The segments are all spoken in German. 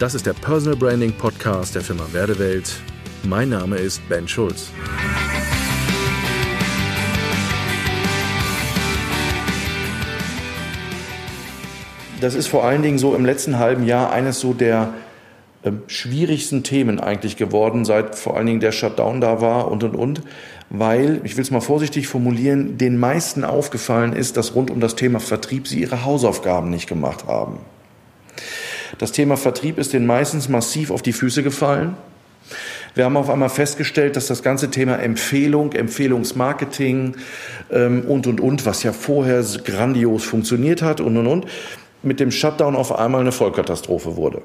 Das ist der Personal Branding Podcast der Firma Werdewelt. Mein Name ist Ben Schulz. Das ist vor allen Dingen so im letzten halben Jahr eines so der äh, schwierigsten Themen eigentlich geworden, seit vor allen Dingen der Shutdown da war und und und, weil, ich will es mal vorsichtig formulieren, den meisten aufgefallen ist, dass rund um das Thema Vertrieb sie ihre Hausaufgaben nicht gemacht haben. Das Thema Vertrieb ist den meistens massiv auf die Füße gefallen. Wir haben auf einmal festgestellt, dass das ganze Thema Empfehlung, Empfehlungsmarketing ähm, und, und, und, was ja vorher grandios funktioniert hat und, und, und, mit dem Shutdown auf einmal eine Vollkatastrophe wurde.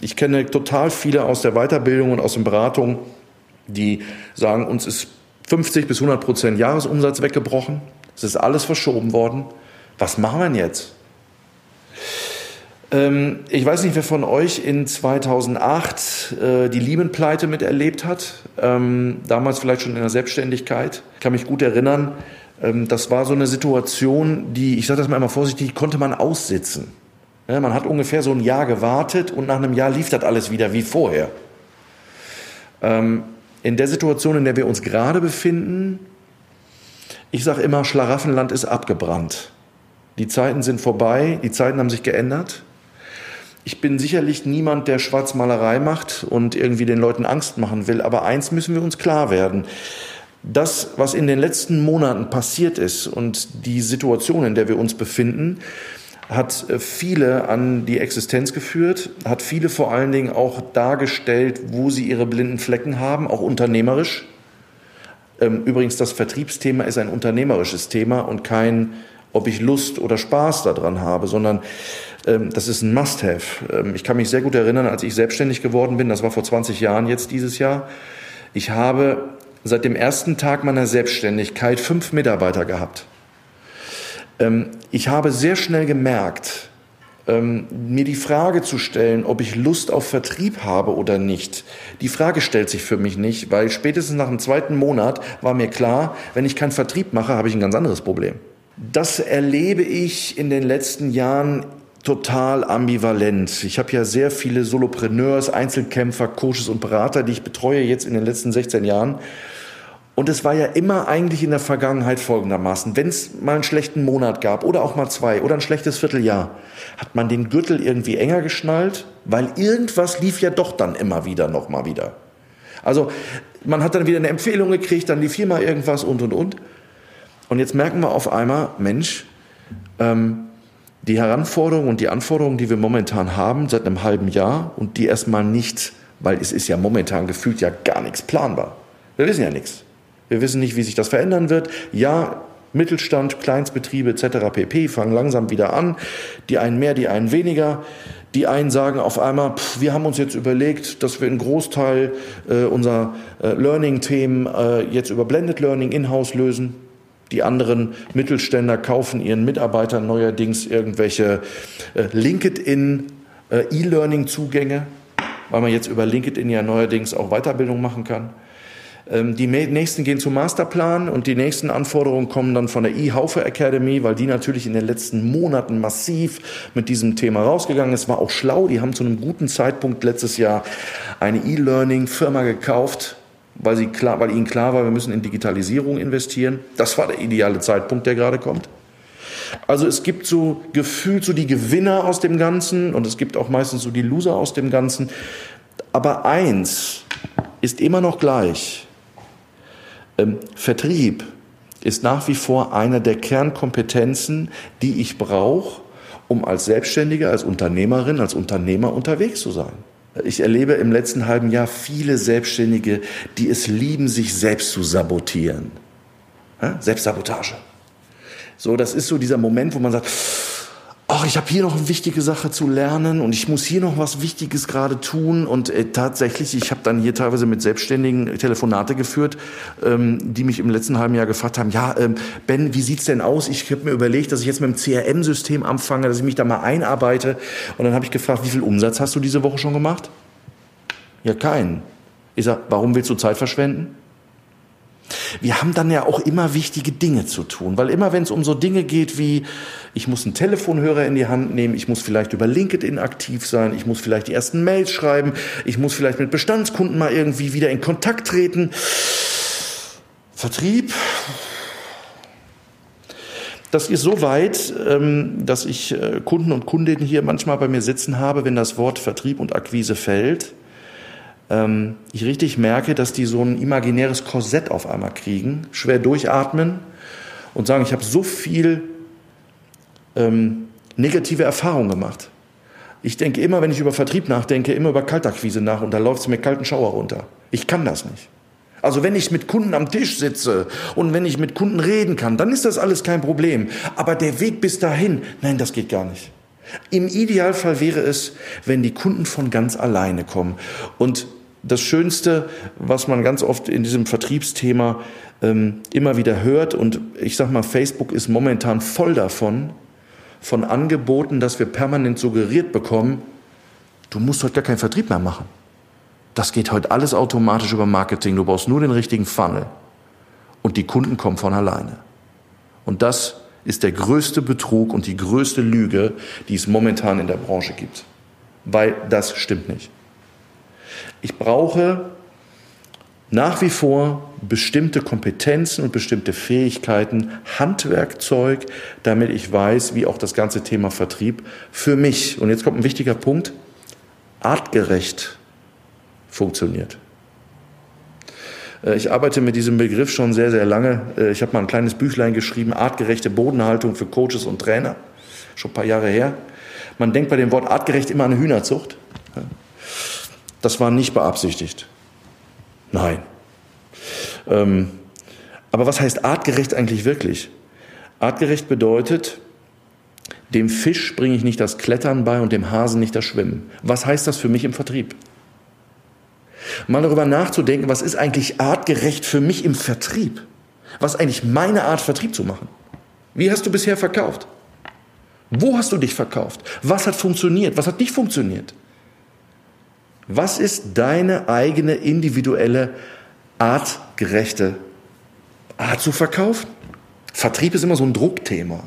Ich kenne total viele aus der Weiterbildung und aus den Beratungen, die sagen, uns ist 50 bis 100 Prozent Jahresumsatz weggebrochen. Es ist alles verschoben worden. Was machen wir denn jetzt? Ähm, ich weiß nicht, wer von euch in 2008 äh, die Lehman-Pleite miterlebt hat. Ähm, damals vielleicht schon in der Selbstständigkeit. Ich kann mich gut erinnern, ähm, das war so eine Situation, die, ich sage das mal immer vorsichtig, konnte man aussitzen. man hat ungefähr so ein Jahr gewartet und nach einem Jahr lief das alles wieder wie vorher. Ähm, in der Situation, in der wir uns gerade befinden, ich sage immer, Schlaraffenland ist abgebrannt. Die Zeiten sind vorbei, die Zeiten haben sich geändert. Ich bin sicherlich niemand, der Schwarzmalerei macht und irgendwie den Leuten Angst machen will, aber eins müssen wir uns klar werden. Das, was in den letzten Monaten passiert ist und die Situation, in der wir uns befinden, hat äh, viele an die Existenz geführt, hat viele vor allen Dingen auch dargestellt, wo sie ihre blinden Flecken haben, auch unternehmerisch. Ähm, übrigens, das Vertriebsthema ist ein unternehmerisches Thema und kein, ob ich Lust oder Spaß daran habe, sondern ähm, das ist ein Must-Have. Ähm, ich kann mich sehr gut erinnern, als ich selbstständig geworden bin, das war vor 20 Jahren jetzt dieses Jahr. Ich habe seit dem ersten Tag meiner Selbstständigkeit fünf Mitarbeiter gehabt. Ähm, ich habe sehr schnell gemerkt, ähm, mir die Frage zu stellen, ob ich Lust auf Vertrieb habe oder nicht. Die Frage stellt sich für mich nicht, weil spätestens nach dem zweiten Monat war mir klar, wenn ich keinen Vertrieb mache, habe ich ein ganz anderes Problem. Das erlebe ich in den letzten Jahren total ambivalent. Ich habe ja sehr viele Solopreneurs, Einzelkämpfer, Coaches und Berater, die ich betreue jetzt in den letzten 16 Jahren. Und es war ja immer eigentlich in der Vergangenheit folgendermaßen, wenn es mal einen schlechten Monat gab oder auch mal zwei oder ein schlechtes Vierteljahr, hat man den Gürtel irgendwie enger geschnallt, weil irgendwas lief ja doch dann immer wieder, noch mal wieder. Also man hat dann wieder eine Empfehlung gekriegt, dann lief hier mal irgendwas und und und. Und jetzt merken wir auf einmal, Mensch, ähm, die Heranforderungen und die Anforderungen, die wir momentan haben seit einem halben Jahr und die erstmal nicht, weil es ist ja momentan gefühlt ja gar nichts planbar. Wir wissen ja nichts. Wir wissen nicht, wie sich das verändern wird. Ja, Mittelstand, Kleinstbetriebe etc. pp. fangen langsam wieder an. Die einen mehr, die einen weniger. Die einen sagen auf einmal, pff, wir haben uns jetzt überlegt, dass wir einen Großteil äh, unserer äh, Learning-Themen äh, jetzt über Blended Learning in-house lösen. Die anderen Mittelständler kaufen ihren Mitarbeitern neuerdings irgendwelche äh, LinkedIn äh, E-Learning-Zugänge, weil man jetzt über LinkedIn ja neuerdings auch Weiterbildung machen kann. Ähm, die nächsten gehen zum Masterplan und die nächsten Anforderungen kommen dann von der E-Haufe Academy, weil die natürlich in den letzten Monaten massiv mit diesem Thema rausgegangen ist. War auch schlau. Die haben zu einem guten Zeitpunkt letztes Jahr eine E-Learning-Firma gekauft, weil, sie klar, weil ihnen klar war, wir müssen in Digitalisierung investieren. Das war der ideale Zeitpunkt, der gerade kommt. Also es gibt so gefühlt so die Gewinner aus dem Ganzen und es gibt auch meistens so die Loser aus dem Ganzen. Aber eins ist immer noch gleich. Ähm, Vertrieb ist nach wie vor eine der Kernkompetenzen, die ich brauche, um als Selbstständige, als Unternehmerin, als Unternehmer unterwegs zu sein. Ich erlebe im letzten halben Jahr viele Selbstständige, die es lieben, sich selbst zu sabotieren. Selbstsabotage. So, das ist so dieser Moment, wo man sagt, ach, ich habe hier noch eine wichtige Sache zu lernen und ich muss hier noch was Wichtiges gerade tun. Und äh, tatsächlich, ich habe dann hier teilweise mit Selbstständigen Telefonate geführt, ähm, die mich im letzten halben Jahr gefragt haben, ja, ähm, Ben, wie sieht's denn aus? Ich habe mir überlegt, dass ich jetzt mit dem CRM-System anfange, dass ich mich da mal einarbeite. Und dann habe ich gefragt, wie viel Umsatz hast du diese Woche schon gemacht? Ja, keinen. Ich sage, warum willst du Zeit verschwenden? Wir haben dann ja auch immer wichtige Dinge zu tun, weil immer wenn es um so Dinge geht wie, ich muss einen Telefonhörer in die Hand nehmen, ich muss vielleicht über LinkedIn aktiv sein, ich muss vielleicht die ersten Mails schreiben, ich muss vielleicht mit Bestandskunden mal irgendwie wieder in Kontakt treten. Vertrieb, das ist so weit, ähm, dass ich äh, Kunden und Kundinnen hier manchmal bei mir sitzen habe, wenn das Wort Vertrieb und Akquise fällt. Ähm, ich richtig merke, dass die so ein imaginäres Korsett auf einmal kriegen, schwer durchatmen und sagen, ich habe so viel ähm, negative Erfahrungen gemacht. Ich denke immer, wenn ich über Vertrieb nachdenke, immer über Kaltakquise nach und da läuft es mir kalten Schauer runter. Ich kann das nicht. Also wenn ich mit Kunden am Tisch sitze und wenn ich mit Kunden reden kann, dann ist das alles kein Problem. Aber der Weg bis dahin, nein, das geht gar nicht. Im Idealfall wäre es, wenn die Kunden von ganz alleine kommen. Und das Schönste, was man ganz oft in diesem Vertriebsthema ähm, immer wieder hört, und ich sag mal, Facebook ist momentan voll davon, von Angeboten, dass wir permanent suggeriert bekommen, du musst heute gar keinen Vertrieb mehr machen. Das geht heute alles automatisch über Marketing. Du brauchst nur den richtigen Funnel. Und die Kunden kommen von alleine. Und das ist der größte Betrug und die größte Lüge, die es momentan in der Branche gibt. Weil das stimmt nicht. Ich brauche nach wie vor bestimmte Kompetenzen und bestimmte Fähigkeiten, Handwerkzeug, damit ich weiß, wie auch das ganze Thema Vertrieb für mich, und jetzt kommt ein wichtiger Punkt, artgerecht funktioniert. Äh, ich arbeite mit diesem Begriff schon sehr, sehr lange. Äh, ich habe mal ein kleines Büchlein geschrieben, artgerechte Bodenhaltung für Coaches und Trainer, schon ein paar Jahre her. Man denkt bei dem Wort artgerecht immer an Hühnerzucht. Das war nicht beabsichtigt. Nein. Ähm, aber was heißt artgerecht eigentlich wirklich? Artgerecht bedeutet, dem Fisch bringe ich nicht das Klettern bei und dem Hasen nicht das Schwimmen. Was heißt das für mich im Vertrieb? Mal darüber nachzudenken, was ist eigentlich artgerecht für mich im Vertrieb? Was ist eigentlich meine Art, Vertrieb zu machen? Wie hast du bisher verkauft? Wo hast du dich verkauft? Was hat funktioniert? Was hat nicht funktioniert? Was ist deine eigene individuelle artgerechte Art zu verkaufen? Vertrieb ist immer so ein Druckthema.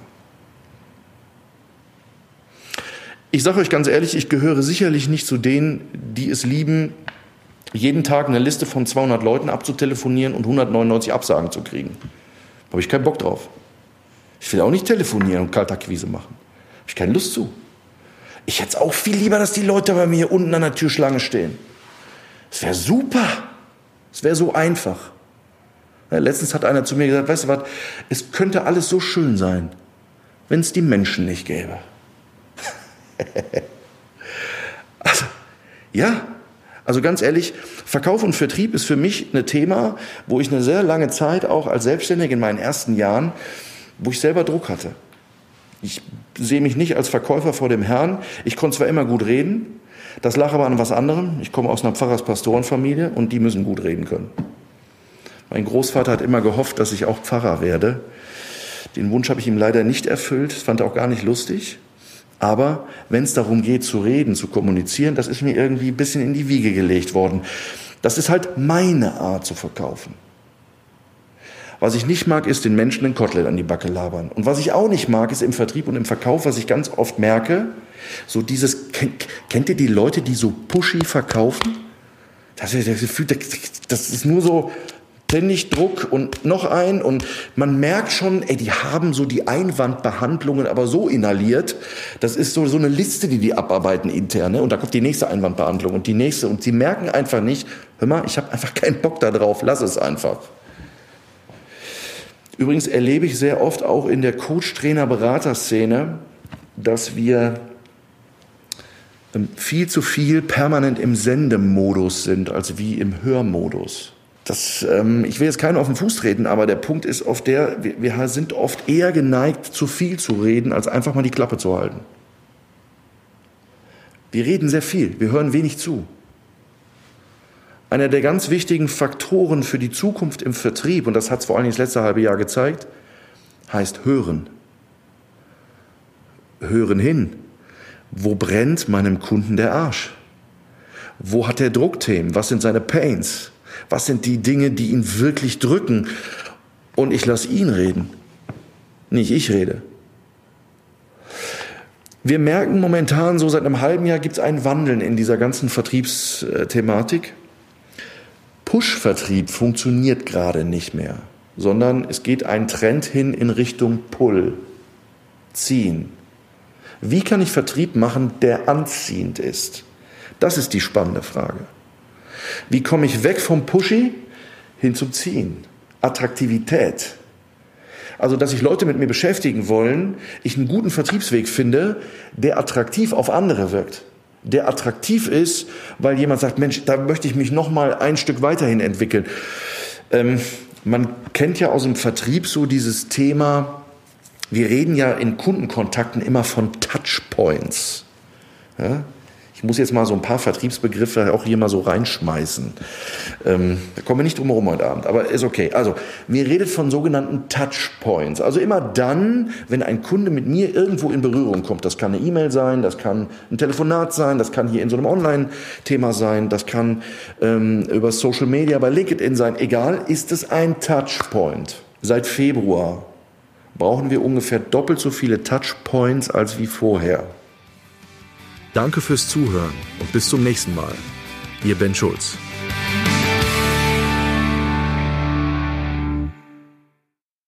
Ich sage euch ganz ehrlich, ich gehöre sicherlich nicht zu denen, die es lieben, jeden Tag eine Liste von 200 Leuten abzutelefonieren und 199 Absagen zu kriegen. Da habe ich keinen Bock drauf. Ich will auch nicht telefonieren und Kaltakquise machen. Habe ich keine Lust zu. Ich hätte es auch viel lieber, dass die Leute bei mir unten an der Türschlange stehen. Es wäre super. Es wäre so einfach. Ja, letztens hat einer zu mir gesagt, weißt du was, es könnte alles so schön sein, wenn es die Menschen nicht gäbe. also, ja, also ganz ehrlich, Verkauf und Vertrieb ist für mich ein Thema, wo ich eine sehr lange Zeit auch als Selbstständiger in meinen ersten Jahren, wo ich selber Druck hatte. Ich sehe mich nicht als Verkäufer vor dem Herrn. Ich konnte zwar immer gut reden, das lag aber an was anderem. Ich komme aus einer Pfarrers-Pastorenfamilie und die müssen gut reden können. Mein Großvater hat immer gehofft, dass ich auch Pfarrer werde. Den Wunsch habe ich ihm leider nicht erfüllt, fand er auch gar nicht lustig. Aber wenn es darum geht, zu reden, zu kommunizieren, das ist mir irgendwie ein bisschen in die Wiege gelegt worden. Das ist halt meine Art zu verkaufen. Was ich nicht mag, ist den Menschen ein Kotelett an die Backe labern. Und was ich auch nicht mag, ist im Vertrieb und im Verkauf, was ich ganz oft merke, so dieses, kennt ihr die Leute, die so pushy verkaufen? Das ist, das ist nur so, ständig Druck und noch ein und man merkt schon, ey, die haben so die Einwandbehandlungen aber so inhaliert. Das ist so, so eine Liste, die die abarbeiten intern. Ne? Und da kommt die nächste Einwandbehandlung und die nächste. Und sie merken einfach nicht, hör mal, ich habe einfach keinen Bock da drauf, lass es einfach. Übrigens erlebe ich sehr oft auch in der Coach-Trainer-Berater-Szene, dass wir ähm, viel zu viel permanent im Sendemodus sind, als wie im Hörmodus. Das, ähm, ich will jetzt keinen auf den Fuß treten, aber der Punkt ist auf der, wir, wir sind oft eher geneigt, zu viel zu reden, als einfach mal die Klappe zu halten. Wir reden sehr viel, wir hören wenig zu. Einer der ganz wichtigen Faktoren für die Zukunft im Vertrieb, und das hat es vor allem das letzte halbe Jahr gezeigt, heißt hören. Hören hin. Wo brennt meinem Kunden der Arsch? Wo hat er Druckthemen? Was sind seine Pains? Was sind die Dinge, die ihn wirklich drücken? Und ich lasse ihn reden. Nicht ich rede. Wir merken momentan, so seit einem halben Jahr gibt es ein Wandeln in dieser ganzen Vertriebsthematik. Push-Vertrieb funktioniert gerade nicht mehr, sondern es geht ein Trend hin in Richtung Pull, ziehen. Wie kann ich Vertrieb machen, der anziehend ist? Das ist die spannende Frage. Wie komme ich weg vom Pushy hin zum Ziehen? Attraktivität. Also, dass sich Leute mit mir beschäftigen wollen, ich einen guten Vertriebsweg finde, der attraktiv auf andere wirkt. Der attraktiv ist, weil jemand sagt, Mensch, da möchte ich mich noch mal ein Stück weiterhin entwickeln. Ähm, man kennt ja aus dem Vertrieb so dieses Thema, wir reden ja in Kundenkontakten immer von Touchpoints. Ja? Ich muss jetzt mal so ein paar Vertriebsbegriffe auch hier mal so reinschmeißen. Ähm, da kommen wir nicht drum herum heute Abend, aber ist okay. Also, mir redet von sogenannten Touchpoints. Also immer dann, wenn ein Kunde mit mir irgendwo in Berührung kommt. Das kann eine E-Mail sein, das kann ein Telefonat sein, das kann hier in so einem Online-Thema sein, das kann ähm, über Social Media bei LinkedIn sein. Egal, ist es ein Touchpoint. Seit Februar brauchen wir ungefähr doppelt so viele Touchpoints als wie vorher. Danke fürs Zuhören und bis zum nächsten Mal. Ihr Ben Schulz.